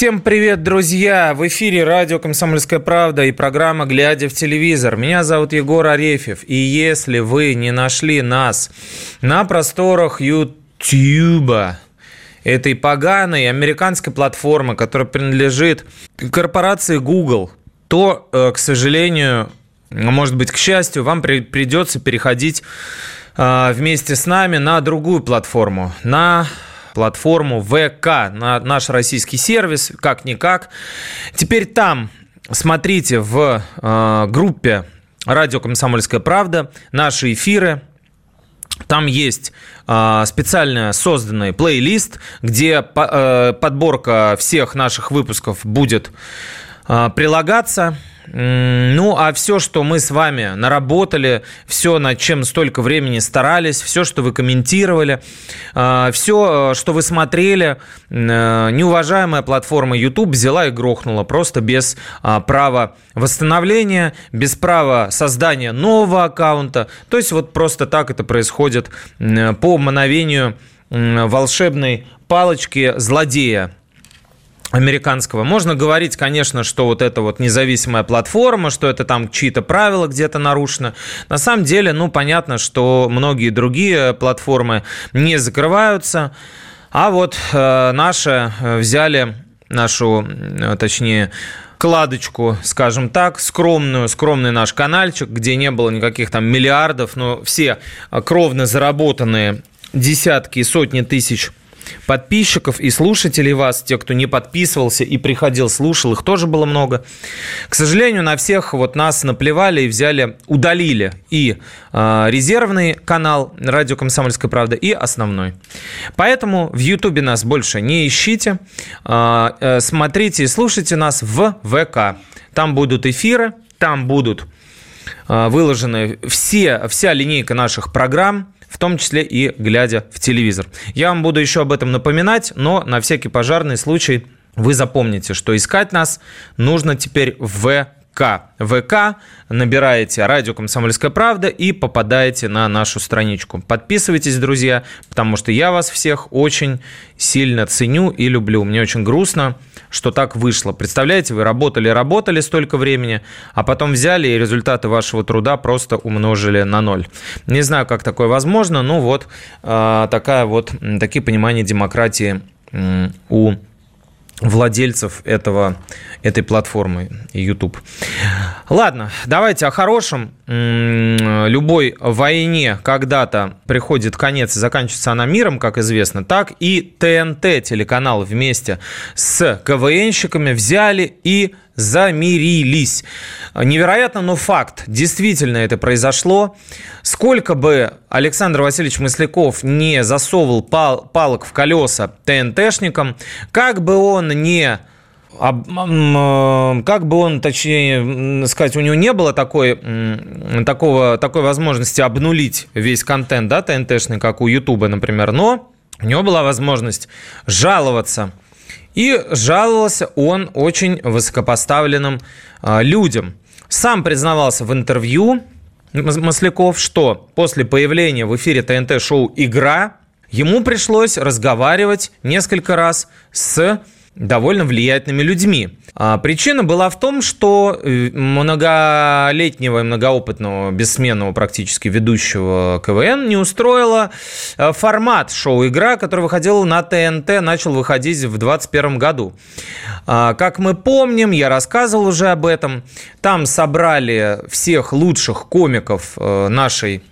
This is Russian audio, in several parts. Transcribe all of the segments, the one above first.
Всем привет, друзья! В эфире радио «Комсомольская правда» и программа «Глядя в телевизор». Меня зовут Егор Арефьев. И если вы не нашли нас на просторах Ютьюба, этой поганой американской платформы, которая принадлежит корпорации Google, то, э, к сожалению, может быть, к счастью, вам придется переходить э, вместе с нами на другую платформу, на платформу ВК, на наш российский сервис, как-никак. Теперь там смотрите в э, группе «Радио Комсомольская правда» наши эфиры, там есть э, специально созданный плейлист, где по, э, подборка всех наших выпусков будет э, прилагаться. Ну, а все, что мы с вами наработали, все, над чем столько времени старались, все, что вы комментировали, а, все, что вы смотрели, э, неуважаемая платформа YouTube взяла и грохнула просто без а, права восстановления, без права создания нового аккаунта. То есть вот просто так это происходит по мановению волшебной палочки злодея американского. Можно говорить, конечно, что вот это вот независимая платформа, что это там чьи-то правила где-то нарушено. На самом деле, ну, понятно, что многие другие платформы не закрываются, а вот э, наши э, взяли нашу, э, точнее, кладочку, скажем так, скромную, скромный наш каналчик, где не было никаких там миллиардов, но все кровно заработанные десятки и сотни тысяч подписчиков и слушателей вас, те, кто не подписывался и приходил, слушал, их тоже было много. К сожалению, на всех вот нас наплевали и взяли, удалили и э, резервный канал «Радио Комсомольская правда», и основной. Поэтому в Ютубе нас больше не ищите, э, э, смотрите и слушайте нас в ВК. Там будут эфиры, там будут выложены все, вся линейка наших программ, в том числе и глядя в телевизор. Я вам буду еще об этом напоминать, но на всякий пожарный случай вы запомните, что искать нас нужно теперь в ВК. Набираете «Радио Комсомольская правда» и попадаете на нашу страничку. Подписывайтесь, друзья, потому что я вас всех очень сильно ценю и люблю. Мне очень грустно, что так вышло. Представляете, вы работали-работали столько времени, а потом взяли и результаты вашего труда просто умножили на ноль. Не знаю, как такое возможно, но вот э, такая вот, такие понимания демократии у владельцев этого, этой платформы YouTube. Ладно, давайте о хорошем. Любой войне когда-то приходит конец и заканчивается она миром, как известно. Так и ТНТ телеканал вместе с КВНщиками взяли и замирились. Невероятно, но факт. Действительно это произошло. Сколько бы Александр Васильевич Масляков не засовывал пал палок в колеса ТНТшникам, как бы он не как бы он, точнее сказать, у него не было такой, такого, такой возможности обнулить весь контент, да, ТНТшный, как у Ютуба, например, но у него была возможность жаловаться – и жаловался он очень высокопоставленным а, людям. Сам признавался в интервью Масляков, что после появления в эфире ТНТ-шоу «Игра» ему пришлось разговаривать несколько раз с довольно влиятельными людьми. А причина была в том, что э, многолетнего и многоопытного, бессменного практически ведущего КВН не устроила э, формат шоу-игра, который выходил на ТНТ, начал выходить в 2021 году. А, как мы помним, я рассказывал уже об этом, там собрали всех лучших комиков э, нашей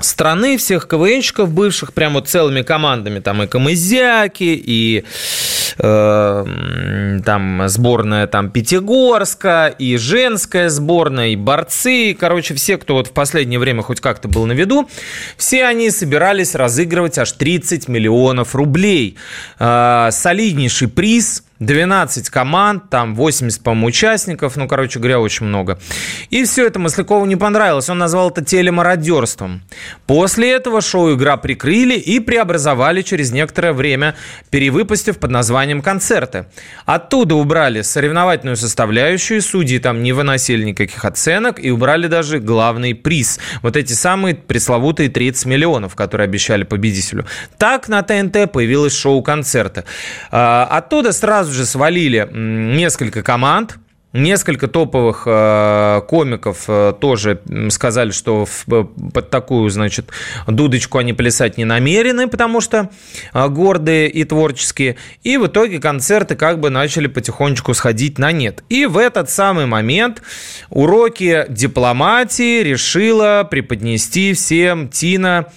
страны, всех КВНщиков бывших, прям вот целыми командами, там и Камызяки, и э, там сборная там Пятигорска, и женская сборная, и борцы, короче, все, кто вот в последнее время хоть как-то был на виду, все они собирались разыгрывать аж 30 миллионов рублей. Э, солиднейший приз – 12 команд, там 80, по-моему, участников, ну, короче говоря, очень много. И все это Маслякову не понравилось, он назвал это телемародерством. После этого шоу «Игра» прикрыли и преобразовали через некоторое время, перевыпустив под названием «Концерты». Оттуда убрали соревновательную составляющую, судьи там не выносили никаких оценок и убрали даже главный приз. Вот эти самые пресловутые 30 миллионов, которые обещали победителю. Так на ТНТ появилось шоу «Концерты». А, оттуда сразу же свалили несколько команд, Несколько топовых э, комиков э, тоже сказали, что в, э, под такую, значит, дудочку они плясать не намерены, потому что э, гордые и творческие. И в итоге концерты как бы начали потихонечку сходить на нет. И в этот самый момент уроки дипломатии решила преподнести всем Тина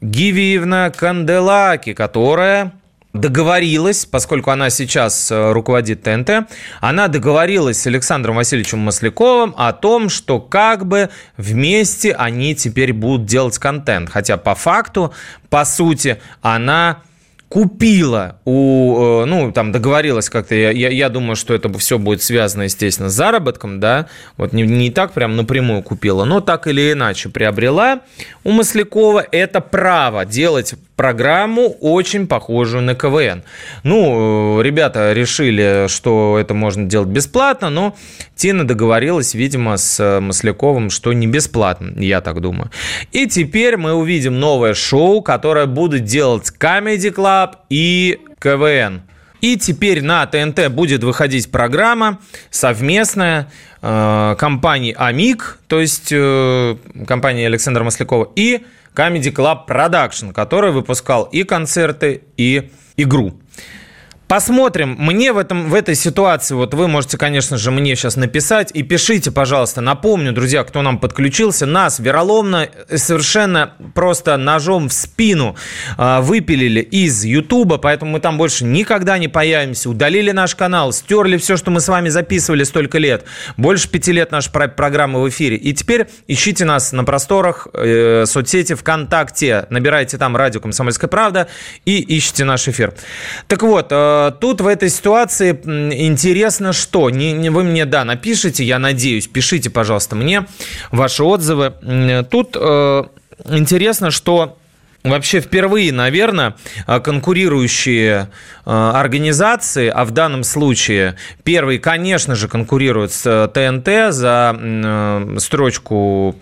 Гивиевна Канделаки, которая договорилась, поскольку она сейчас э, руководит ТНТ, она договорилась с Александром Васильевичем Масляковым о том, что как бы вместе они теперь будут делать контент. Хотя по факту, по сути, она купила у, э, ну, там договорилась как-то, я, я думаю, что это все будет связано, естественно, с заработком, да, вот не, не так прям напрямую купила, но так или иначе приобрела у Маслякова это право делать программу, очень похожую на КВН. Ну, э, ребята решили, что это можно делать бесплатно, но Тина договорилась, видимо, с э, Масляковым, что не бесплатно, я так думаю. И теперь мы увидим новое шоу, которое будет делать Comedy Club и КВН. И теперь на ТНТ будет выходить программа совместная э, компании «Амик», то есть э, компании Александра Маслякова, и Comedy Club Production, который выпускал и концерты, и игру. Посмотрим. Мне в, этом, в этой ситуации, вот вы можете, конечно же, мне сейчас написать и пишите, пожалуйста. Напомню, друзья, кто нам подключился, нас вероломно, совершенно просто ножом в спину э, выпилили из Ютуба, поэтому мы там больше никогда не появимся. Удалили наш канал, стерли все, что мы с вами записывали столько лет. Больше пяти лет наша программа в эфире. И теперь ищите нас на просторах э, соцсети ВКонтакте. Набирайте там «Радио Комсомольская правда» и ищите наш эфир. Так вот, э, тут в этой ситуации интересно что? Не, вы мне, да, напишите, я надеюсь, пишите, пожалуйста, мне ваши отзывы. Тут э, интересно, что Вообще впервые, наверное, э, конкурирующие э, организации, а в данном случае первый, конечно же, конкурирует с ТНТ за строчку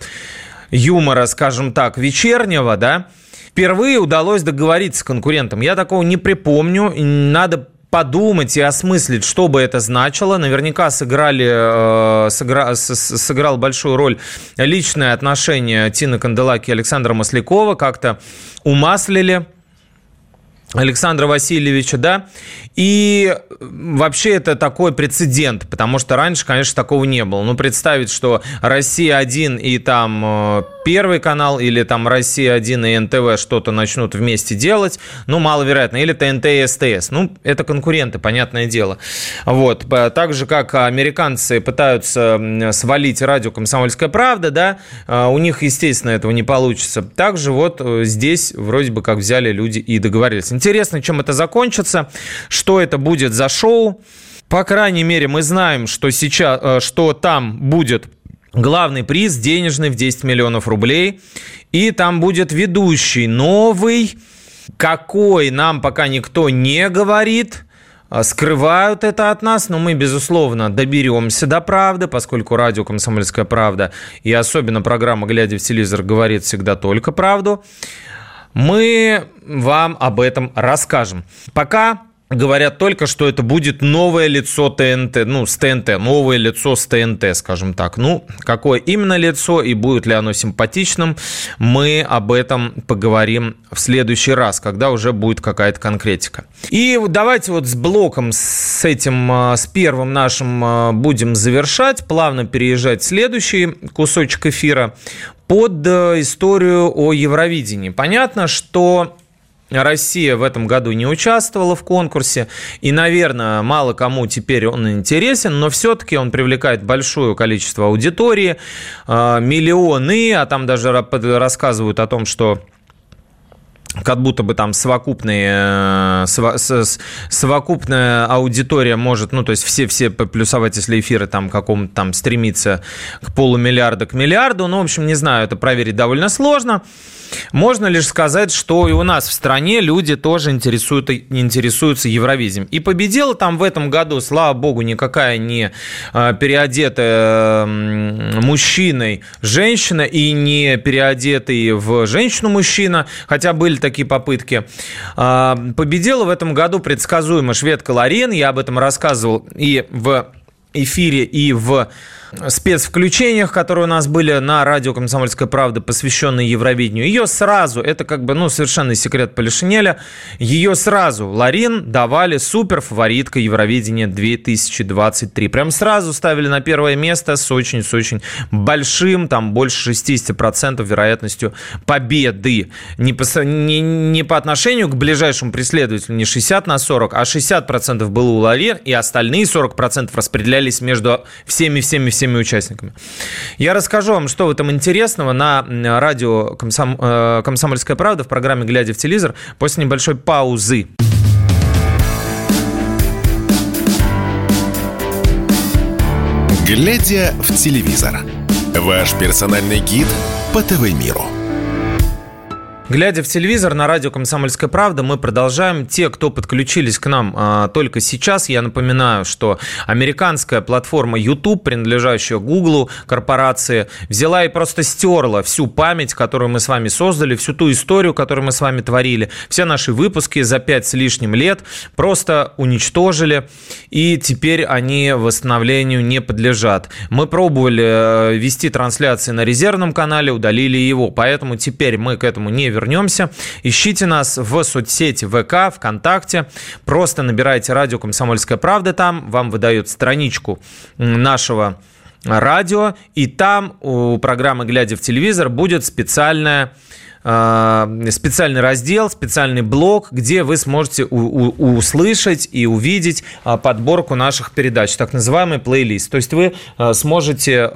юмора, скажем так, вечернего, да, впервые удалось договориться с конкурентом. Я такого не припомню. Надо подумать и осмыслить, что бы это значило. Наверняка сыграли, э, сыгра, сыграл большую роль личное отношение Тины Канделаки и Александра Маслякова. Как-то умаслили Александра Васильевича, да, и вообще это такой прецедент, потому что раньше, конечно, такого не было. Ну, представить, что Россия-1 и там э, Первый канал или там Россия-1 и НТВ что-то начнут вместе делать, ну, маловероятно. Или ТНТ и СТС. Ну, это конкуренты, понятное дело. Вот. Так же, как американцы пытаются свалить радио «Комсомольская правда», да, э, у них, естественно, этого не получится. Также вот э, здесь вроде бы как взяли люди и договорились. Интересно, чем это закончится, что это будет за шоу. По крайней мере, мы знаем, что сейчас, э, что там будет главный приз денежный в 10 миллионов рублей. И там будет ведущий новый, какой нам пока никто не говорит э, скрывают это от нас, но мы, безусловно, доберемся до правды, поскольку радио «Комсомольская правда» и особенно программа «Глядя в телевизор» говорит всегда только правду. Мы вам об этом расскажем. Пока говорят только, что это будет новое лицо ТНТ, ну, с ТНТ, новое лицо с ТНТ, скажем так. Ну, какое именно лицо и будет ли оно симпатичным, мы об этом поговорим в следующий раз, когда уже будет какая-то конкретика. И давайте вот с блоком, с этим, а, с первым нашим а, будем завершать, плавно переезжать в следующий кусочек эфира под э, историю о Евровидении. Понятно, что Россия в этом году не участвовала в конкурсе, и, наверное, мало кому теперь он интересен, но все-таки он привлекает большое количество аудитории, э, миллионы, а там даже рассказывают о том, что как будто бы там совокупные, э, совокупная аудитория может, ну, то есть все, все плюсователи эфира там какому-то там стремиться к полумиллиарда, к миллиарду. Ну, в общем, не знаю, это проверить довольно сложно. Можно лишь сказать, что и у нас в стране люди тоже интересуют, интересуются Евровизием. И победила там в этом году, слава богу, никакая не а, переодетая мужчиной женщина и не переодетый в женщину мужчина, хотя были такие попытки. А, победила в этом году предсказуемо шведка Ларин, я об этом рассказывал и в эфире, и в спецвключениях, которые у нас были на радио «Комсомольская правда», посвященные Евровидению, ее сразу, это как бы, ну, совершенно секрет Полишинеля, ее сразу Ларин давали супер фаворитка Евровидения 2023. Прям сразу ставили на первое место с очень, с очень большим, там, больше 60% вероятностью победы. Не по, не, не по отношению к ближайшему преследователю, не 60 на 40, а 60% было у Ларин, и остальные 40% распределялись между всеми-всеми-всеми всеми участниками. Я расскажу вам, что в этом интересного на радио Комсом... Э, «Комсомольская правда» в программе «Глядя в телевизор» после небольшой паузы. «Глядя в телевизор» – ваш персональный гид по ТВ-миру. Глядя в телевизор на радио «Комсомольская правда», мы продолжаем. Те, кто подключились к нам а, только сейчас, я напоминаю, что американская платформа YouTube, принадлежащая Google корпорации, взяла и просто стерла всю память, которую мы с вами создали, всю ту историю, которую мы с вами творили, все наши выпуски за пять с лишним лет просто уничтожили, и теперь они восстановлению не подлежат. Мы пробовали э, вести трансляции на резервном канале, удалили его, поэтому теперь мы к этому не вернемся вернемся. Ищите нас в соцсети ВК, ВКонтакте. Просто набирайте радио «Комсомольская правда» там. Вам выдают страничку нашего радио. И там у программы «Глядя в телевизор» будет специальная специальный раздел, специальный блок, где вы сможете услышать и увидеть а, подборку наших передач, так называемый плейлист. То есть вы а, сможете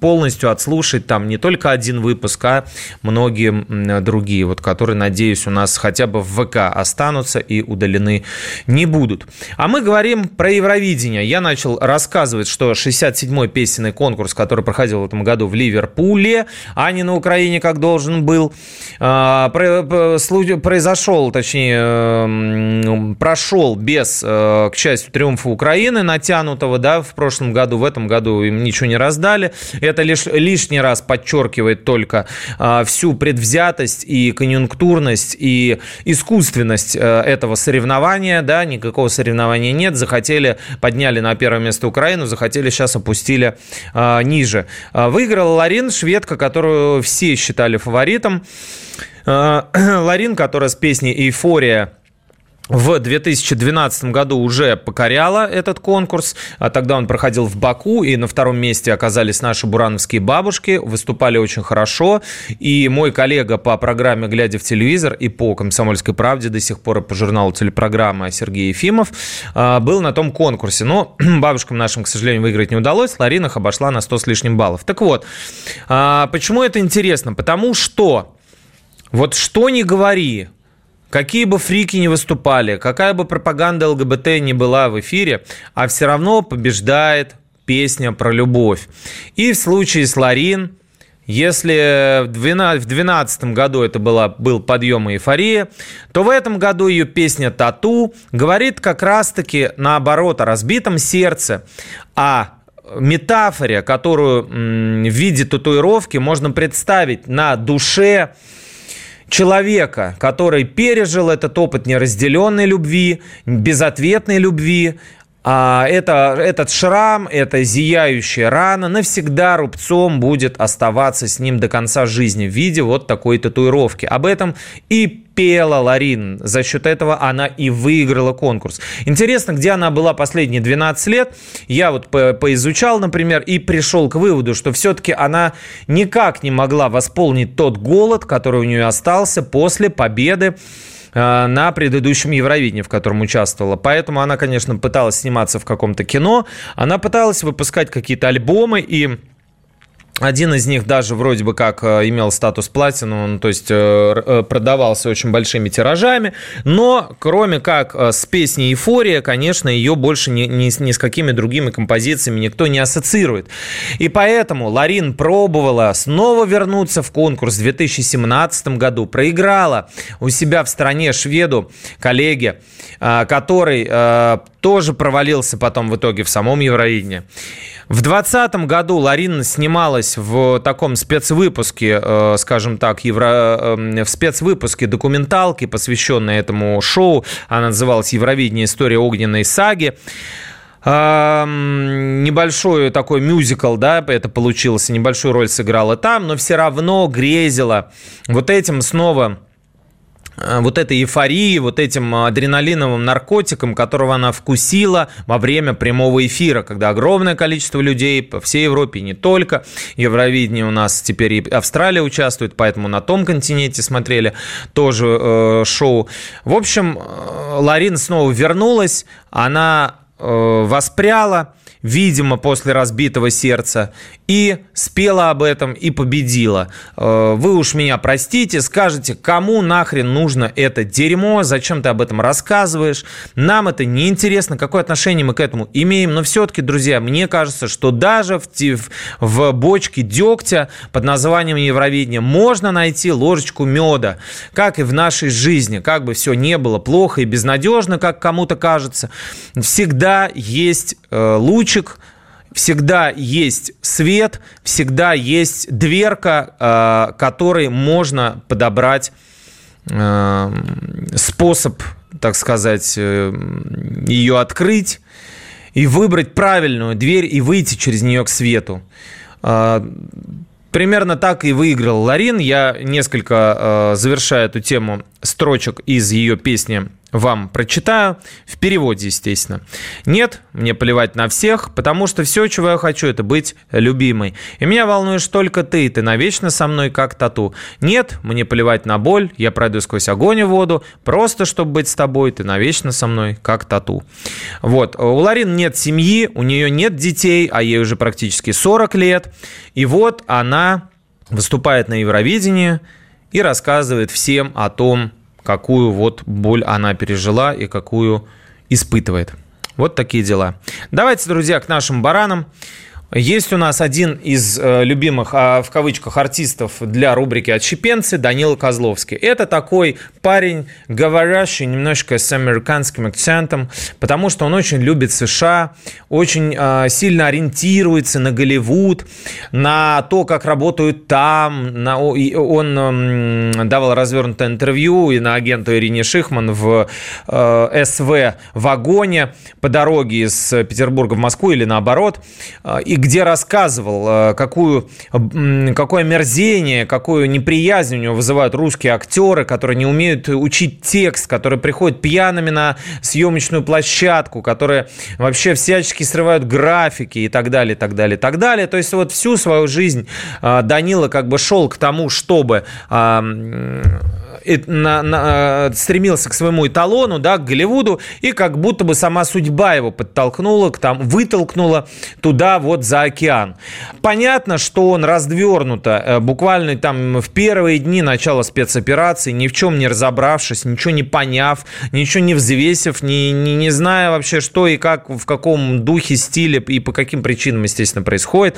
полностью отслушать там не только один выпуск, а многие другие, вот, которые, надеюсь, у нас хотя бы в ВК останутся и удалены не будут. А мы говорим про Евровидение. Я начал рассказывать, что 67-й песенный конкурс, который проходил в этом году в Ливерпуле, а не на Украине, как должен быть, был, а, произошел, точнее, прошел без, э, к счастью, триумфа Украины, натянутого, да, в прошлом году, в этом году им ничего не раздали. Это лишь лишний раз подчеркивает только а, всю предвзятость и конъюнктурность и искусственность э, этого соревнования, да, никакого соревнования нет, захотели, подняли на первое место Украину, захотели, сейчас опустили а, ниже. Выиграла Ларин, шведка, которую все считали фаворитом, этом э, Ларин, которая с песней «Эйфория» в 2012 году уже покоряла этот конкурс. А тогда он проходил в Баку, и на втором месте оказались наши бурановские бабушки. Выступали очень хорошо. И мой коллега по программе «Глядя в телевизор» и по «Комсомольской правде» до сих пор и по журналу телепрограммы Сергей Ефимов э, был на том конкурсе. Но бабушкам нашим, к сожалению, выиграть не удалось. Ларина их обошла на 100 с лишним баллов. Так вот, а, почему это интересно? Потому что вот что ни говори, какие бы фрики ни выступали, какая бы пропаганда ЛГБТ ни была в эфире, а все равно побеждает песня про любовь. И в случае с Ларин, если в 2012 году это была, был подъем и эйфория, то в этом году ее песня «Тату» говорит как раз-таки наоборот о разбитом сердце, о метафоре, которую в виде татуировки можно представить на душе человека, который пережил этот опыт неразделенной любви, безответной любви, а это, этот шрам, эта зияющая рана навсегда рубцом будет оставаться с ним до конца жизни в виде вот такой татуировки. Об этом и пела Ларин. За счет этого она и выиграла конкурс. Интересно, где она была последние 12 лет. Я вот по поизучал, например, и пришел к выводу, что все-таки она никак не могла восполнить тот голод, который у нее остался после победы на предыдущем Евровидении, в котором участвовала. Поэтому она, конечно, пыталась сниматься в каком-то кино, она пыталась выпускать какие-то альбомы и один из них даже вроде бы как э, имел статус платину, ну, то есть э, э, продавался очень большими тиражами, но кроме как с песней «Эйфория», конечно, ее больше ни, ни, ни с какими другими композициями никто не ассоциирует. И поэтому Ларин пробовала снова вернуться в конкурс в 2017 году, проиграла у себя в стране шведу, коллеге, который тоже провалился потом в итоге в самом Евровидении. В 2020 году Ларина снималась в таком спецвыпуске, э, скажем так, евро... Э, в спецвыпуске документалки, посвященной этому шоу. Она называлась «Евровидение. История огненной саги» небольшой такой мюзикл, да, это получилось, небольшую роль сыграла там, но все равно грезила вот этим снова вот этой эйфории, вот этим адреналиновым наркотиком, которого она вкусила во время прямого эфира, когда огромное количество людей по всей Европе, не только, Евровидение у нас теперь и Австралия участвует, поэтому на том континенте смотрели тоже э, шоу. В общем, э, Ларин снова вернулась, она э, воспряла, видимо, после разбитого сердца, и спела об этом, и победила. Э, вы уж меня простите, скажете, кому нахрен нужно это дерьмо, зачем ты об этом рассказываешь, нам это не интересно, какое отношение мы к этому имеем, но все-таки, друзья, мне кажется, что даже в, в бочке дегтя под названием Евровидение можно найти ложечку меда, как и в нашей жизни, как бы все не было плохо и безнадежно, как кому-то кажется, всегда есть э, луч ключик, всегда есть свет, всегда есть дверка, э, которой можно подобрать э, способ, так сказать, ее открыть и выбрать правильную дверь и выйти через нее к свету. Примерно так и выиграл Ларин. Я несколько, завершая эту тему, строчек из ее песни вам прочитаю, в переводе, естественно. Нет, мне плевать на всех, потому что все, чего я хочу, это быть любимой. И меня волнуешь только ты, ты навечно со мной как тату. Нет, мне плевать на боль, я пройду сквозь огонь и воду, просто чтобы быть с тобой, ты навечно со мной как тату. Вот, у Ларин нет семьи, у нее нет детей, а ей уже практически 40 лет. И вот она выступает на Евровидении и рассказывает всем о том, какую вот боль она пережила и какую испытывает. Вот такие дела. Давайте, друзья, к нашим баранам. Есть у нас один из э, любимых, а, в кавычках, артистов для рубрики «Отщепенцы» Данила Козловский. Это такой парень, говорящий немножко с американским акцентом, потому что он очень любит США, очень э, сильно ориентируется на Голливуд, на то, как работают там. На, он давал развернутое интервью и на агенту Ирине Шихман в э, СВ-вагоне по дороге из Петербурга в Москву или наоборот. Э, и где рассказывал, э, какую, какое мерзение, какую неприязнь у него вызывают русские актеры, которые не умеют учить текст, которые приходят пьяными на съемочную площадку, которые вообще всячески срывают графики и так далее, так далее, так далее. То есть вот всю свою жизнь э, Данила как бы шел к тому, чтобы а, на, на, стремился к своему эталону, да, к Голливуду, и как будто бы сама судьба его подтолкнула, к там, вытолкнула туда вот за океан. Понятно, что он развернуто, э, буквально там в первые дни начала спецоперации, ни в чем не разобравшись, ничего не поняв, ничего не взвесив, не, не, не зная вообще, что и как, в каком духе, стиле и по каким причинам, естественно, происходит.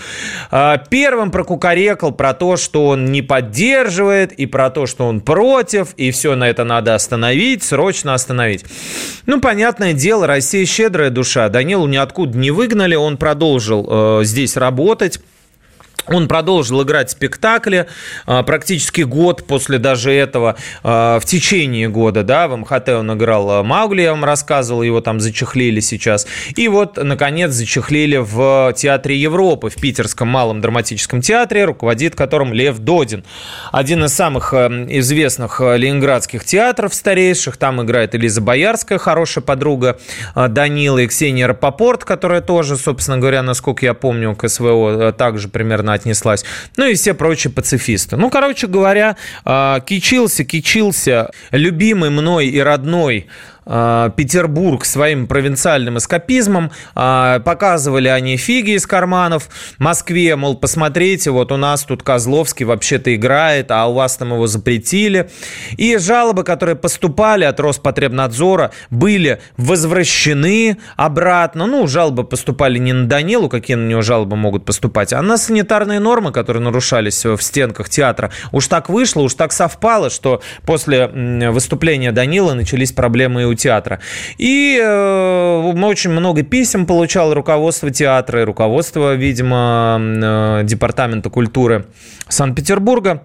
А, первым прокукарекал про то, что он не поддерживает, и про то, что он против, против, и все на это надо остановить, срочно остановить. Ну, понятное дело, Россия щедрая душа. Данилу ниоткуда не выгнали, он продолжил э, здесь работать. Он продолжил играть спектакли а, практически год после даже этого, а, в течение года, да, в МХТ он играл а, Маугли, я вам рассказывал, его там зачехлили сейчас. И вот, наконец, зачехлили в Театре Европы, в Питерском малом драматическом театре, руководит которым Лев Додин. Один из самых известных ленинградских театров старейших, там играет Элиза Боярская, хорошая подруга Данила, и Ксения Рапопорт, которая тоже, собственно говоря, насколько я помню, к СВО также примерно отнеслась. Ну и все прочие пацифисты. Ну, короче говоря, а, кичился, кичился любимый мной и родной Петербург своим провинциальным эскапизмом. Э, показывали они фиги из карманов Москве, мол, посмотрите, вот у нас тут Козловский вообще-то играет, а у вас там его запретили. И жалобы, которые поступали от Роспотребнадзора, были возвращены обратно. Ну, жалобы поступали не на Данилу, какие на него жалобы могут поступать, а на санитарные нормы, которые нарушались в стенках театра. Уж так вышло, уж так совпало, что после выступления Данила начались проблемы и у театра. И э, очень много писем получал руководство театра и руководство, видимо, э, Департамента культуры Санкт-Петербурга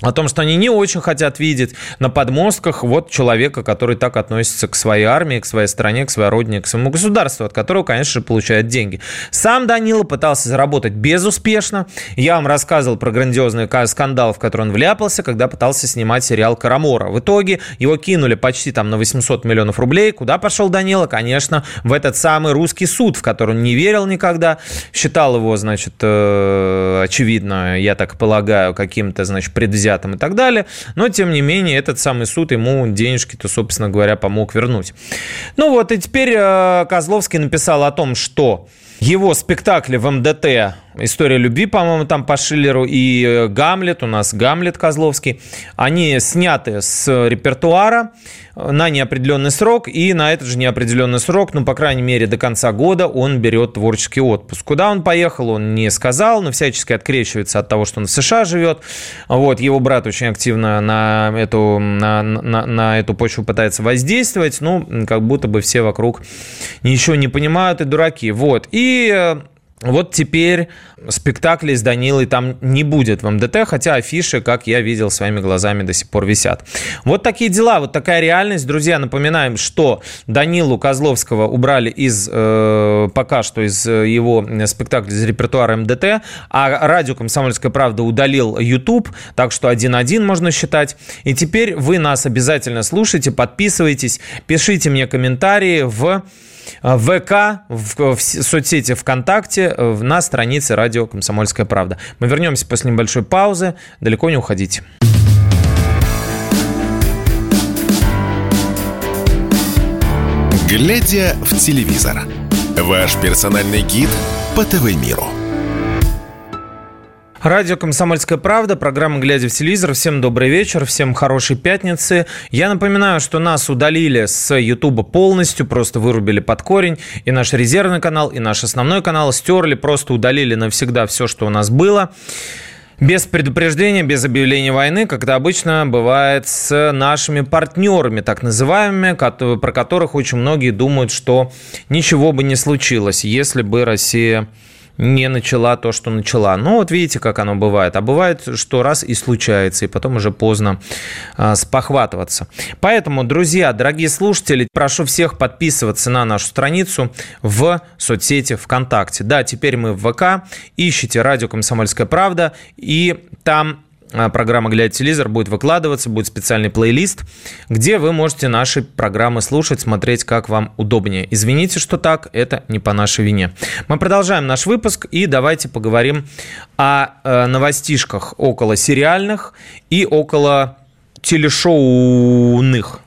о том, что они не очень хотят видеть на подмостках вот человека, который так относится к своей армии, к своей стране, к своей родине, к своему государству, от которого, конечно же, получает деньги. Сам Данила пытался заработать безуспешно. Я вам рассказывал про грандиозный скандал, в который он вляпался, когда пытался снимать сериал «Карамора». В итоге его кинули почти там на 800 миллионов рублей. Куда пошел Данила? Конечно, в этот самый русский суд, в который он не верил никогда, считал его, значит, э, очевидно, я так полагаю, каким-то, значит, предвзятым взятым и так далее. Но, тем не менее, этот самый суд ему денежки-то, собственно говоря, помог вернуть. Ну вот, и теперь э, Козловский написал о том, что его спектакли в МДТ «История любви», по-моему, там по Шиллеру, и э, «Гамлет», у нас «Гамлет» Козловский, они сняты с репертуара на неопределенный срок, и на этот же неопределенный срок, ну, по крайней мере, до конца года он берет творческий отпуск. Куда он поехал, он не сказал, но всячески открещивается от того, что он в США живет. Вот, его брат очень активно на эту, на, на, на эту почву пытается воздействовать, ну, как будто бы все вокруг ничего не понимают и дураки. Вот, и э, вот теперь спектаклей с Данилой там не будет в МДТ, хотя афиши, как я видел своими глазами, до сих пор висят. Вот такие дела, вот такая реальность. Друзья, напоминаем, что Данилу Козловского убрали из, э, пока что из его спектакля из репертуара МДТ, а радио «Комсомольская правда» удалил YouTube, так что один-один можно считать. И теперь вы нас обязательно слушайте, подписывайтесь, пишите мне комментарии Э, в ВК, в, в соцсети ВКонтакте, э, на странице радио «Комсомольская правда». Мы вернемся после небольшой паузы. Далеко не уходите. Глядя в телевизор. Ваш персональный гид по ТВ-миру. Радио «Комсомольская правда», программа «Глядя в телевизор». Всем добрый вечер, всем хорошей пятницы. Я напоминаю, что нас удалили с Ютуба полностью, просто вырубили под корень. И наш резервный канал, и наш основной канал стерли, просто удалили навсегда все, что у нас было. Без предупреждения, без объявления войны, как это обычно бывает с нашими партнерами, так называемыми, про которых очень многие думают, что ничего бы не случилось, если бы Россия не начала то, что начала. Ну, вот видите, как оно бывает. А бывает, что раз и случается, и потом уже поздно а, спохватываться. Поэтому, друзья, дорогие слушатели, прошу всех подписываться на нашу страницу в соцсети ВКонтакте. Да, теперь мы в ВК. Ищите радио «Комсомольская правда», и там программа «Глядя телевизор» будет выкладываться, будет специальный плейлист, где вы можете наши программы слушать, смотреть, как вам удобнее. Извините, что так, это не по нашей вине. Мы продолжаем наш выпуск и давайте поговорим о э, новостишках около сериальных и около телешоуных.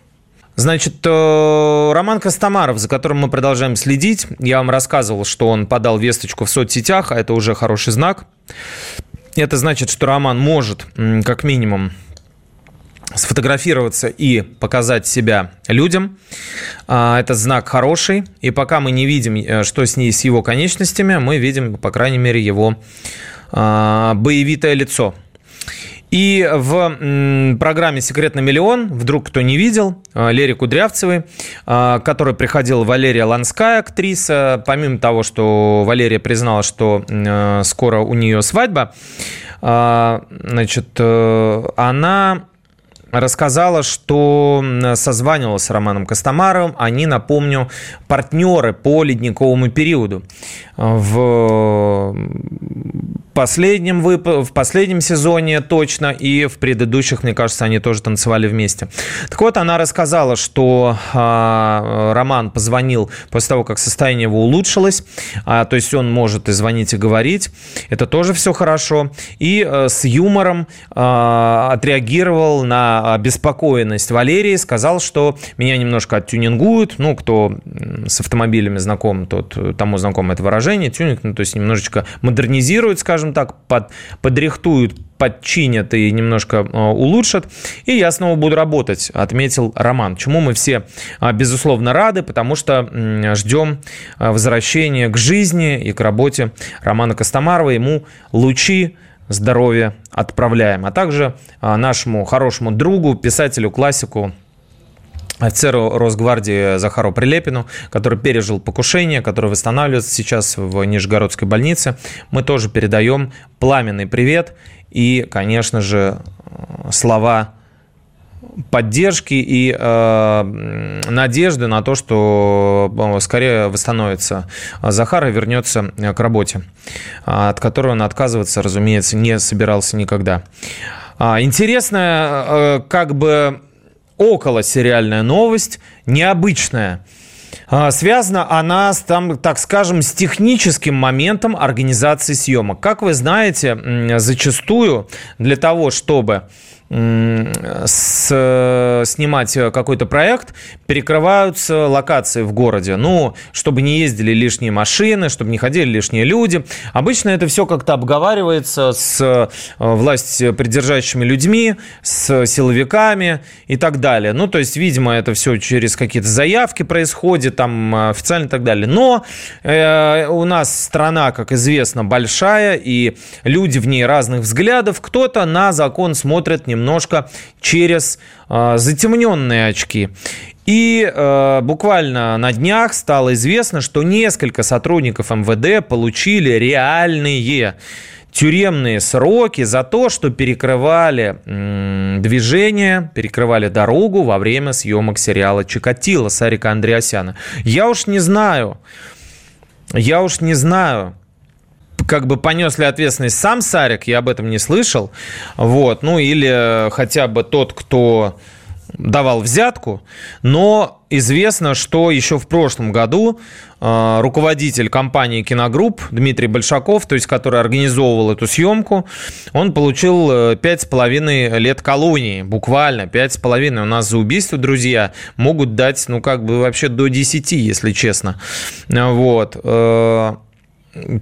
Значит, э, Роман Костомаров, за которым мы продолжаем следить, я вам рассказывал, что он подал весточку в соцсетях, а это уже хороший знак. Это значит, что Роман может, как минимум, сфотографироваться и показать себя людям. А, это знак хороший. И пока мы не видим, э, что с ней, с его конечностями, мы видим, по крайней мере, его а, боевитое лицо. И в программе «Секрет на миллион», вдруг кто не видел, э, Лере Кудрявцевой, э, которой приходила Валерия Ланская, актриса, помимо того, что Валерия признала, что э, скоро у нее свадьба, значит, она рассказала, что созванивалась с Романом Костомаровым. Они, напомню, партнеры по ледниковому периоду. В последнем вып... в последнем сезоне точно, и в предыдущих, мне кажется, они тоже танцевали вместе. Так вот, она рассказала, что э, Роман позвонил после того, как состояние его улучшилось, а, то есть он может и звонить, и говорить. Это тоже все хорошо. И э, с юмором э, отреагировал на беспокоенность Валерии, сказал, что меня немножко оттюнингуют. Ну, кто с автомобилями знаком, тот тому знаком это выражение, тюнинг, ну, то есть немножечко модернизируют, скажем так, под, подрихтуют, подчинят и немножко э, улучшат. И я снова буду работать, отметил Роман. Чему мы все, э, безусловно, рады, потому что ждем э, возвращения к жизни и к работе Романа Костомарова. Ему лучи здоровья отправляем. А также нашему хорошему другу, писателю, классику офицеру Росгвардии Захару Прилепину, который пережил покушение, который восстанавливается сейчас в Нижегородской больнице. Мы тоже передаем пламенный привет и, конечно же, слова поддержки и э, надежды на то, что э, скорее восстановится Захар и вернется к работе, от которой он отказываться, разумеется, не собирался никогда. А, интересно, э, как бы около сериальная новость, необычная. А, связана она, с, там, так скажем, с техническим моментом организации съемок. Как вы знаете, зачастую для того, чтобы с, снимать какой-то проект, перекрываются локации в городе. Ну, чтобы не ездили лишние машины, чтобы не ходили лишние люди. Обычно это все как-то обговаривается с э, власть придержащими людьми, с силовиками и так далее. Ну, то есть, видимо, это все через какие-то заявки происходит, там э, официально и так далее. Но э, у нас страна, как известно, большая, и люди в ней разных взглядов. Кто-то на закон смотрит немного немножко через э, затемненные очки. И э, буквально на днях стало известно, что несколько сотрудников МВД получили реальные тюремные сроки за то, что перекрывали м, движение, перекрывали дорогу во время съемок сериала «Чикатило» Сарика Андреасяна. Я уж не знаю, я уж не знаю, как бы понес ли ответственность сам Сарик, я об этом не слышал. Вот, ну или хотя бы тот, кто давал взятку, но известно, что еще в прошлом году э, руководитель компании «Киногрупп» Дмитрий Большаков, то есть который организовывал эту съемку, он получил э, пять с половиной лет колонии, буквально пять с половиной. У нас за убийство, друзья, могут дать, ну как бы вообще до 10, если честно. Вот.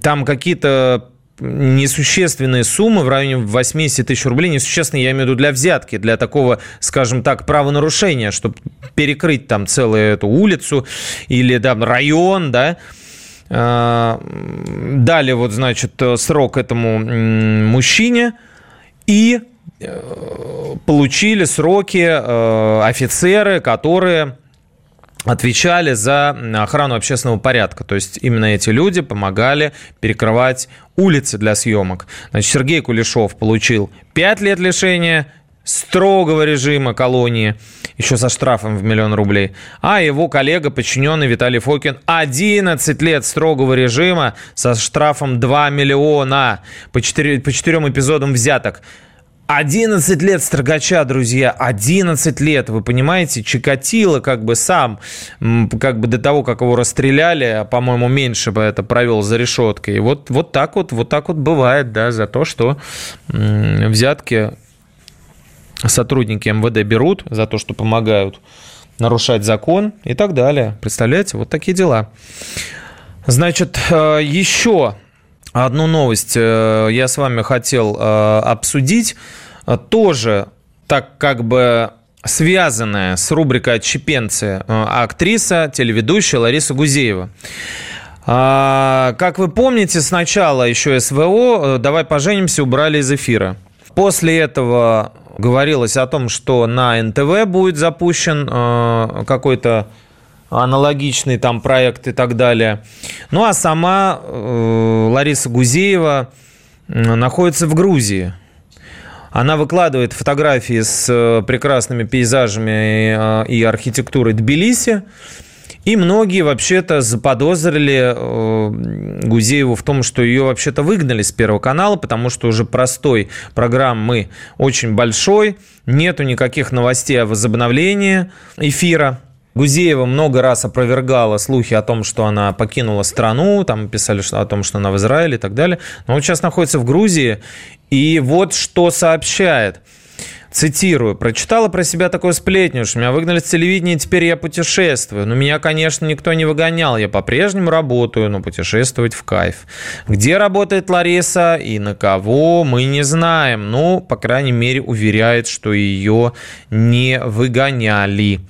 Там какие-то несущественные суммы в районе 80 тысяч рублей, несущественные, я имею в виду для взятки, для такого, скажем так, правонарушения, чтобы перекрыть там целую эту улицу или там район, да, а, дали вот, значит, срок этому мужчине. И э, получили сроки э, офицеры, которые отвечали за охрану общественного порядка. То есть именно эти люди помогали перекрывать улицы для съемок. Значит, Сергей Кулешов получил 5 лет лишения строгого режима колонии, еще со штрафом в миллион рублей. А его коллега, подчиненный Виталий Фокин, 11 лет строгого режима со штрафом 2 миллиона по, 4, по 4 эпизодам взяток. 11 лет Строгача, друзья, 11 лет, вы понимаете, Чикатило как бы сам, как бы до того, как его расстреляли, а, по-моему, меньше бы это провел за решеткой. Вот, вот так вот, вот так вот бывает, да, за то, что взятки сотрудники МВД берут, за то, что помогают нарушать закон и так далее. Представляете, вот такие дела. Значит, э, еще одну новость э, я с вами хотел э, обсудить. Тоже так как бы связанная с рубрикой «Отщепенцы» э, актриса, телеведущая Лариса Гузеева. А, как вы помните, сначала еще СВО «Давай поженимся» убрали из эфира. После этого говорилось о том, что на НТВ будет запущен какой-то аналогичный там проект и так далее. Ну а сама э, Лариса Гузеева находится в Грузии. Она выкладывает фотографии с э, прекрасными пейзажами и, э, и архитектурой Тбилиси. И многие вообще-то заподозрили э, Гузееву в том, что ее вообще-то выгнали с Первого канала, потому что уже простой программы очень большой, нету никаких новостей о возобновлении эфира. Гузеева много раз опровергала слухи о том, что она покинула страну, там писали о том, что она в Израиле и так далее. Но вот сейчас находится в Грузии, и вот что сообщает. Цитирую. «Прочитала про себя такую сплетню, что меня выгнали с телевидения, и теперь я путешествую. Но меня, конечно, никто не выгонял. Я по-прежнему работаю, но путешествовать в кайф. Где работает Лариса и на кого, мы не знаем. Ну, по крайней мере, уверяет, что ее не выгоняли.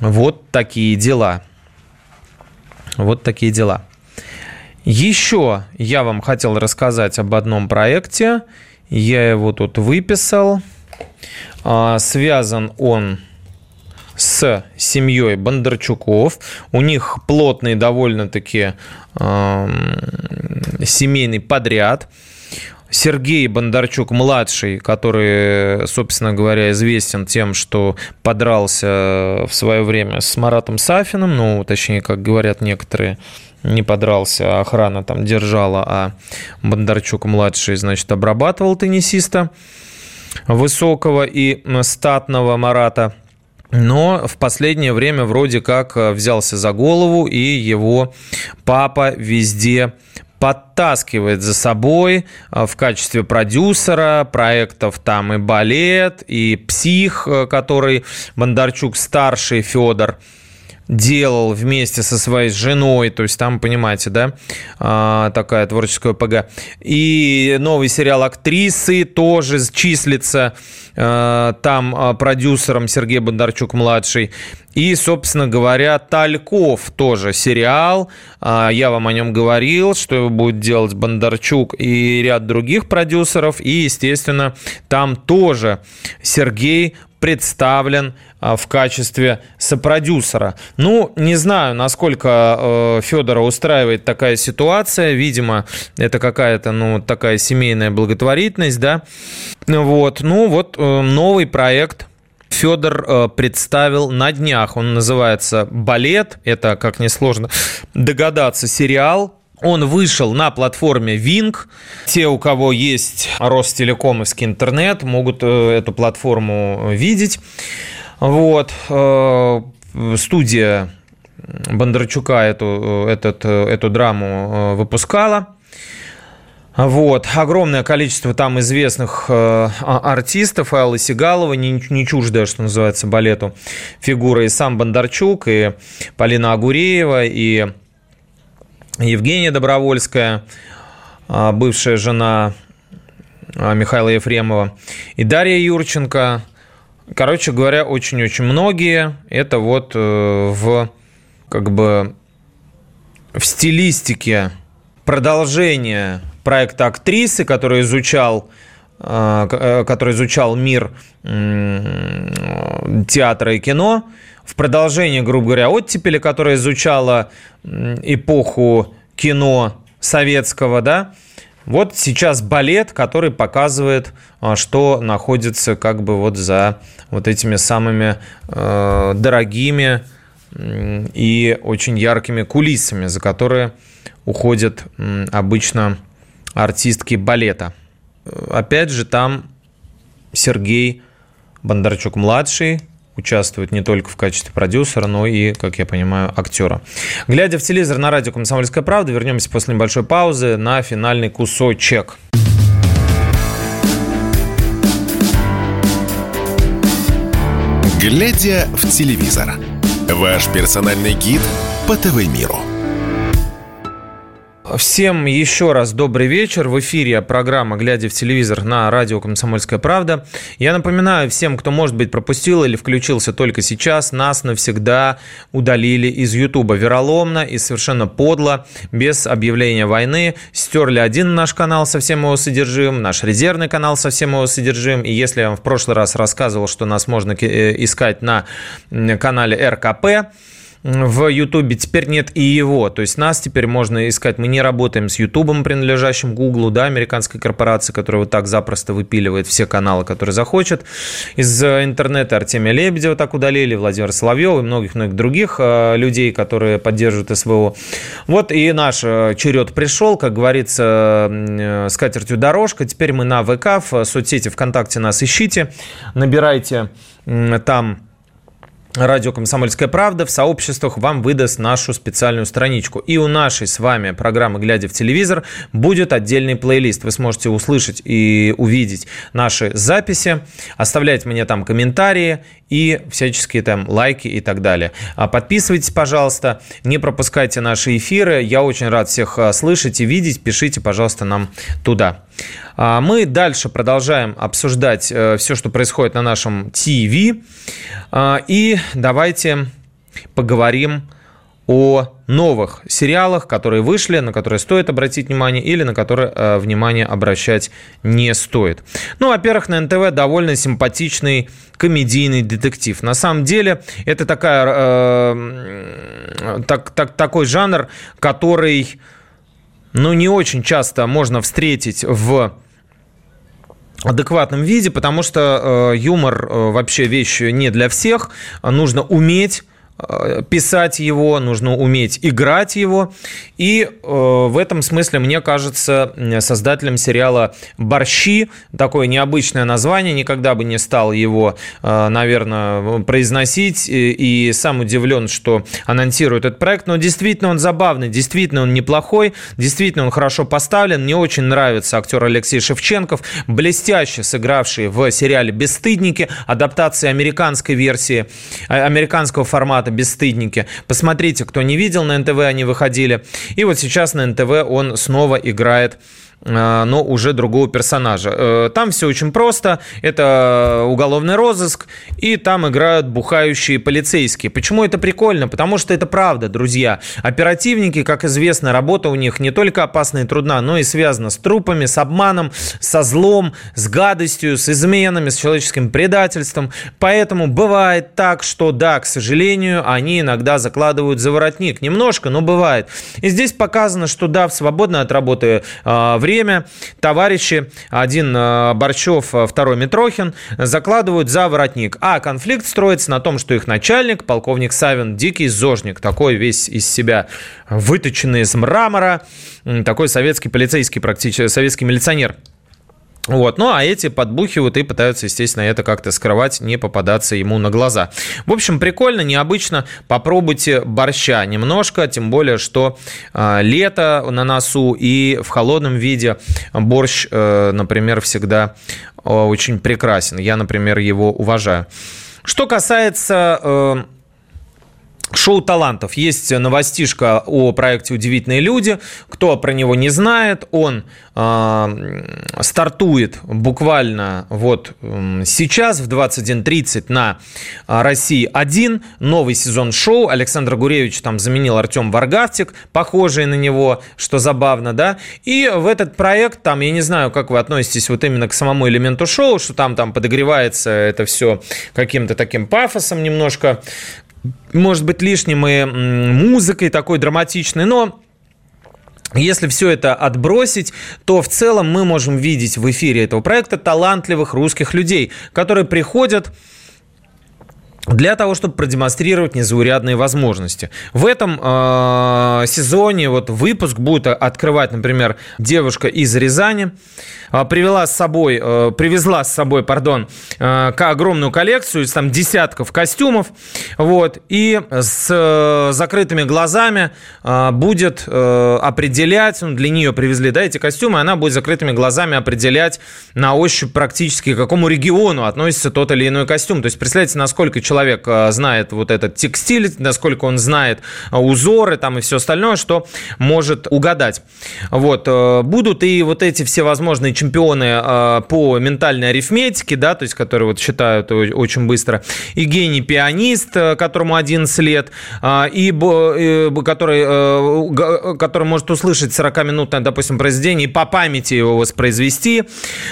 Вот такие дела. Вот такие дела. Еще я вам хотел рассказать об одном проекте. Я его тут выписал. А, связан он с семьей Бондарчуков. У них плотный довольно-таки э, семейный подряд. Сергей Бондарчук-младший, который, собственно говоря, известен тем, что подрался в свое время с Маратом Сафиным, ну, точнее, как говорят некоторые, не подрался, а охрана там держала, а Бондарчук-младший, значит, обрабатывал теннисиста высокого и статного Марата. Но в последнее время вроде как взялся за голову, и его папа везде подтаскивает за собой э, в качестве продюсера проектов там и балет, и псих, э, который Бондарчук старший Федор делал вместе со своей женой, то есть там, понимаете, да, а, такая творческая ПГ. И новый сериал «Актрисы» тоже числится а, там а, продюсером Сергей Бондарчук-младший. И, собственно говоря, Тальков тоже сериал. Я вам о нем говорил, что его будет делать Бондарчук и ряд других продюсеров. И, естественно, там тоже Сергей представлен а, в качестве сопродюсера. Ну, не знаю, насколько э, Федора устраивает такая ситуация. Видимо, это какая-то, ну, такая семейная благотворительность, да. Вот, ну, вот э, новый проект Федор э, представил на днях. Он называется «Балет». Это, как несложно догадаться, сериал он вышел на платформе Wing. Те, у кого есть Ростелекомовский интернет, могут э, эту платформу видеть. Вот. Э, студия Бондарчука эту, э, этот, эту драму выпускала. Вот. Огромное количество там известных а, артистов. Алла Сигалова, не, не чуждая, что называется, балету, фигура и сам Бондарчук, и Полина Агуреева, и Евгения Добровольская, а, бывшая жена а, Михаила Ефремова, и Дарья Юрченко. Короче говоря, очень-очень многие. Это вот э, в как бы в стилистике продолжения проекта актрисы, который изучал а, э, который изучал мир театра и кино, в продолжение, грубо говоря, оттепели, которая изучала эпоху кино советского, да, вот сейчас балет, который показывает, а, что находится как бы вот за вот этими самыми э, дорогими и очень яркими кулисами, за которые уходят обычно артистки балета. Опять же, там Сергей Бондарчук-младший, участвует не только в качестве продюсера, но и, как я понимаю, актера. Глядя в телевизор на радио «Комсомольская правда», вернемся после небольшой паузы на финальный кусочек. Глядя в телевизор. Ваш персональный гид по ТВ-миру. Всем еще раз добрый вечер. В эфире программа «Глядя в телевизор» на радио «Комсомольская правда». Я напоминаю всем, кто, может быть, пропустил или включился только сейчас, нас навсегда удалили из Ютуба. Вероломно и совершенно подло, без объявления войны. Стерли один наш канал со всем его содержимым, наш резервный канал со всем его содержимым. И если я вам в прошлый раз рассказывал, что нас можно э, искать на канале РКП, в Ютубе, теперь нет и его. То есть нас теперь можно искать. Мы не работаем с Ютубом, принадлежащим Гуглу, да, американской корпорации, которая вот так запросто выпиливает все каналы, которые захочет. Из интернета Артемия Лебедева так удалили, Владимир Соловьев и многих-многих других э, людей, которые поддерживают СВО. Вот и наш э, черед пришел, как говорится, э, с катертью дорожка. Теперь мы на ВК, в соцсети ВКонтакте нас ищите, набирайте там Радио «Комсомольская правда» в сообществах вам выдаст нашу специальную страничку. И у нашей с вами программы «Глядя в телевизор» будет отдельный плейлист. Вы сможете услышать и увидеть наши записи, оставлять мне там комментарии и всяческие там лайки и так далее. А подписывайтесь, пожалуйста, не пропускайте наши эфиры. Я очень рад всех а, слышать и видеть. Пишите, пожалуйста, нам туда. А мы дальше продолжаем обсуждать э, все, что происходит на нашем ТВ. А, и давайте поговорим о новых сериалах, которые вышли, на которые стоит обратить внимание или на которые э, внимание обращать не стоит. Ну, во-первых, на НТВ довольно симпатичный комедийный детектив. На самом деле это такая, э, так, так, такой жанр, который ну, не очень часто можно встретить в адекватном виде, потому что э, юмор э, вообще вещь не для всех. Нужно уметь писать его, нужно уметь играть его. И э, в этом смысле, мне кажется, создателем сериала «Борщи», такое необычное название, никогда бы не стал его, э, наверное, произносить. И, и сам удивлен, что анонсирует этот проект. Но действительно он забавный, действительно он неплохой, действительно он хорошо поставлен. Мне очень нравится актер Алексей Шевченков, блестяще сыгравший в сериале «Бесстыдники», адаптация американской версии, э, американского формата формата «Бесстыдники». Посмотрите, кто не видел, на НТВ они выходили. И вот сейчас на НТВ он снова играет но уже другого персонажа. Э, там все очень просто. Это уголовный розыск, и там играют бухающие полицейские. Почему это прикольно? Потому что это правда, друзья. Оперативники, как известно, работа у них не только опасна и трудна, но и связана с трупами, с обманом, со злом, с гадостью, с изменами, с человеческим предательством. Поэтому бывает так, что да, к сожалению, они иногда закладывают за воротник. Немножко, но бывает. И здесь показано, что да, в свободное от работы э, время товарищи, один э, Борчев, э, второй Митрохин, закладывают за воротник. А конфликт строится на том, что их начальник, полковник Савин, дикий зожник, такой весь из себя выточенный из мрамора, такой советский полицейский практически, советский милиционер. Вот. Ну, а эти подбухивают и пытаются, естественно, это как-то скрывать, не попадаться ему на глаза. В общем, прикольно, необычно. Попробуйте борща немножко, тем более, что э, лето на носу и в холодном виде борщ, э, например, всегда э, очень прекрасен. Я, например, его уважаю. Что касается... Э, Шоу талантов. Есть новостишка о проекте «Удивительные люди». Кто про него не знает, он э, стартует буквально вот сейчас в 21.30 на России-1. Новый сезон шоу. Александр Гуревич там заменил Артем Варгавтик, похожий на него, что забавно, да. И в этот проект, там, я не знаю, как вы относитесь вот именно к самому элементу шоу, что там, там подогревается это все каким-то таким пафосом немножко, может быть, лишним и музыкой такой драматичной, но если все это отбросить, то в целом мы можем видеть в эфире этого проекта талантливых русских людей, которые приходят для того, чтобы продемонстрировать незаурядные возможности. В этом э, сезоне вот выпуск будет открывать, например, девушка из Рязани, э, привела с собой, э, привезла с собой, пардон, э, огромную коллекцию из там десятков костюмов, вот, и с э, закрытыми глазами э, будет э, определять, ну, для нее привезли, да, эти костюмы, она будет закрытыми глазами определять на ощупь практически, к какому региону относится тот или иной костюм. То есть, представляете, насколько человек человек э, знает вот этот текстиль, насколько он знает э, узоры там и все остальное, что может угадать. Вот. Э, будут и вот эти все возможные чемпионы по ментальной арифметике, да, то есть которые вот считают очень быстро, и гений пианист, которому 11 лет, и который, который может услышать 40-минутное, допустим, произведение и по памяти его воспроизвести,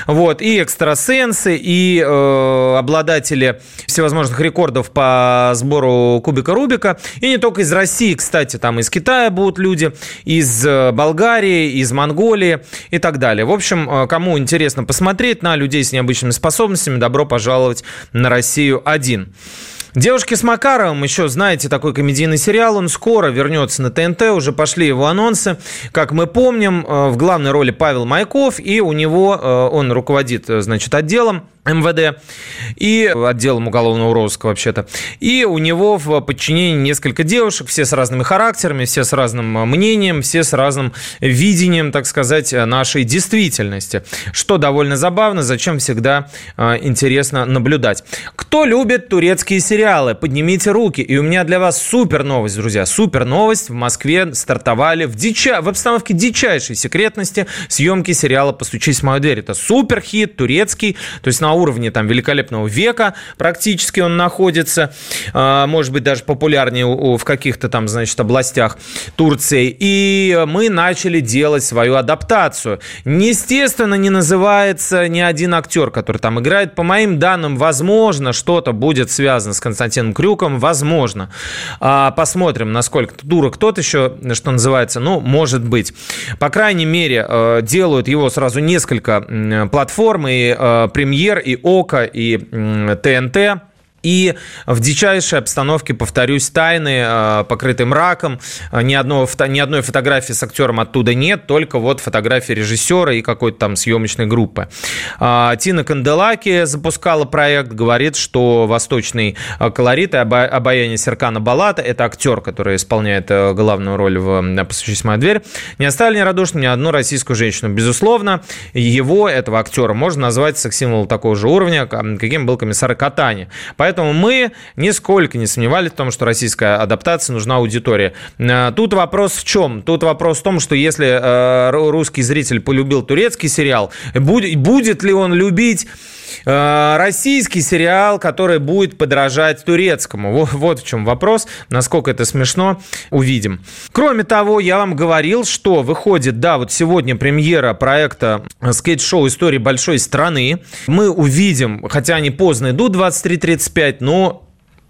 вот, и экстрасенсы, и обладатели всевозможных рекордов рекордов по сбору кубика Рубика. И не только из России, кстати, там из Китая будут люди, из Болгарии, из Монголии и так далее. В общем, кому интересно посмотреть на людей с необычными способностями, добро пожаловать на Россию-1. «Девушки с Макаровым», еще знаете, такой комедийный сериал, он скоро вернется на ТНТ, уже пошли его анонсы. Как мы помним, в главной роли Павел Майков, и у него, он руководит, значит, отделом МВД и отделом уголовного розыска вообще-то. И у него в подчинении несколько девушек, все с разными характерами, все с разным мнением, все с разным видением, так сказать, нашей действительности. Что довольно забавно, зачем всегда э, интересно наблюдать. Кто любит турецкие сериалы? Поднимите руки. И у меня для вас супер новость, друзья. Супер новость. В Москве стартовали в, дича... в обстановке дичайшей секретности съемки сериала «Постучись в мою дверь». Это супер хит, турецкий, то есть на уровне там великолепного века практически он находится, а, может быть, даже популярнее в каких-то там, значит, областях Турции. И мы начали делать свою адаптацию. Естественно, не называется ни один актер, который там играет. По моим данным, возможно, что-то будет связано с Константином Крюком, возможно. А, посмотрим, насколько дурак тот еще, что называется, ну, может быть. По крайней мере, э, делают его сразу несколько платформ, и э, премьер, и ОКО, и ТНТ и в дичайшей обстановке, повторюсь, тайны, э, покрыты мраком. Э, ни, одного, ни одной фотографии с актером оттуда нет, только вот фотографии режиссера и какой-то там съемочной группы. А, Тина Канделаки запускала проект, говорит, что восточный э, колорит и обаяние Серкана Балата, это актер, который исполняет главную роль в «Постучись в мою дверь», не оставили нерадушным ни одну российскую женщину. Безусловно, его, этого актера, можно назвать секс-символом такого же уровня, каким был комиссар Катани. Поэтому Поэтому мы нисколько не сомневались в том, что российская адаптация нужна аудитории. Э, тут вопрос в чем? Тут вопрос в том, что если э, русский зритель полюбил турецкий сериал, будет ли он любить российский сериал, который будет подражать турецкому. Вот, вот в чем вопрос. Насколько это смешно, увидим. Кроме того, я вам говорил, что выходит, да, вот сегодня премьера проекта скейт-шоу «Истории большой страны». Мы увидим, хотя они поздно идут, 23.35, 5, но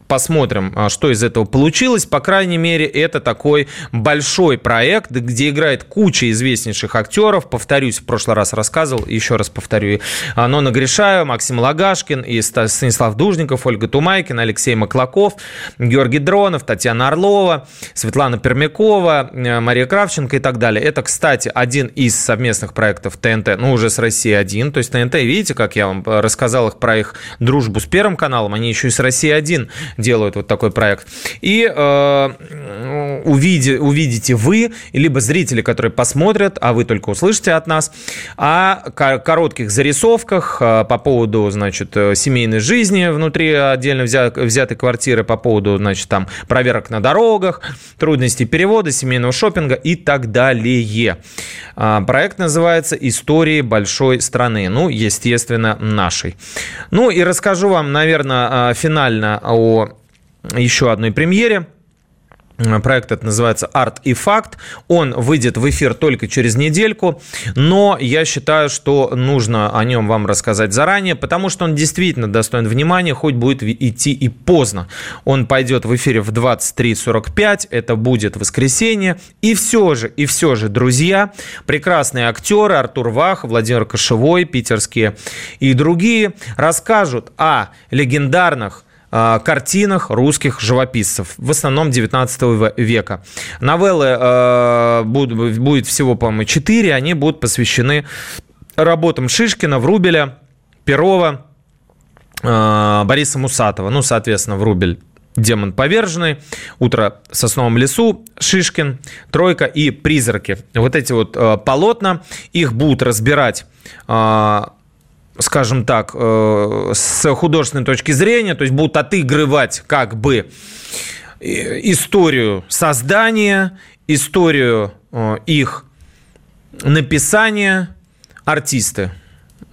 Посмотрим, а, что из этого получилось. По крайней мере, это такой большой проект, где играет куча известнейших актеров. Повторюсь, в прошлый раз рассказывал, еще раз повторю. Нона Гришаева, Максим Лагашкин, и Станислав Дужников, Ольга Тумайкина, Алексей Маклаков, Георгий Дронов, Татьяна Орлова, Светлана Пермякова, э, Мария Кравченко и так далее. Это, кстати, один из совместных проектов ТНТ, ну, уже с Россией один. То есть ТНТ, видите, как я вам э, рассказал их про их дружбу с Первым каналом, они еще и с Россией один делают вот такой проект. И э, увиди, увидите вы, либо зрители, которые посмотрят, а вы только услышите от нас, о коротких зарисовках э, по поводу, значит, э, семейной жизни внутри отдельно взятой квартиры, по поводу, значит, там проверок на дорогах, трудностей перевода, семейного шопинга и так далее. А, проект называется «Истории большой страны». Ну, естественно, нашей. Ну, и расскажу вам, наверное, финально о еще одной премьере. Проект это называется «Арт и факт». Он выйдет в эфир только через недельку, но я считаю, что нужно о нем вам рассказать заранее, потому что он действительно достоин внимания, хоть будет идти и поздно. Он пойдет в эфире в 23.45, это будет воскресенье. И все же, и все же, друзья, прекрасные актеры Артур Вах, Владимир Кошевой, питерские и другие расскажут о легендарных Э, картинах русских живописцев, в основном 19 века. Новеллы э, будет всего, по-моему, 4, они будут посвящены работам Шишкина, Врубеля, Перова, э, Бориса Мусатова, ну, соответственно, Врубель Демон поверженный, Утро в сосновом лесу, Шишкин, Тройка и Призраки. Вот эти вот э, полотна, их будут разбирать э, скажем так, э, с художественной точки зрения, то есть будут отыгрывать как бы э, историю создания, историю э, их написания артисты.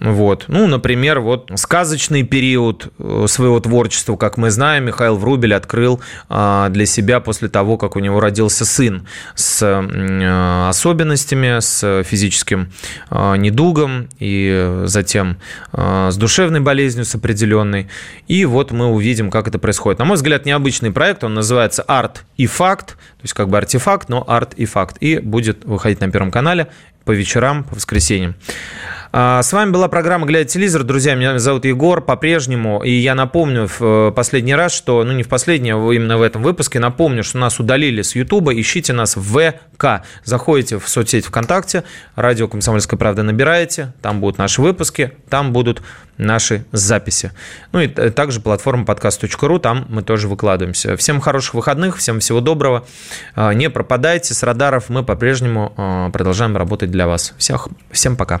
Вот. Ну, например, вот сказочный период э, своего творчества, как мы знаем, Михаил Врубель открыл а, для себя после того, как у него родился сын с э, особенностями, с физическим а, недугом и затем а, с душевной болезнью, с определенной. И вот мы увидим, как это происходит. На мой взгляд, необычный проект, он называется «Арт и факт», то есть как бы артефакт, но арт и факт. И будет выходить на Первом канале по вечерам, по воскресеньям. А, с вами была программа «Глядя телевизор». Друзья, меня зовут Егор по-прежнему. И я напомню в э, последний раз, что, ну не в последний, а именно в этом выпуске, напомню, что нас удалили с Ютуба. Ищите нас в ВК. Заходите в соцсеть ВКонтакте, радио «Комсомольская правда» набираете, там будут наши выпуски, там будут наши записи. Ну и также платформа подкаст.ру, там мы тоже выкладываемся. Всем хороших выходных, всем всего доброго. А, не пропадайте с радаров, мы по-прежнему а, продолжаем работать для вас. Всех, всем пока.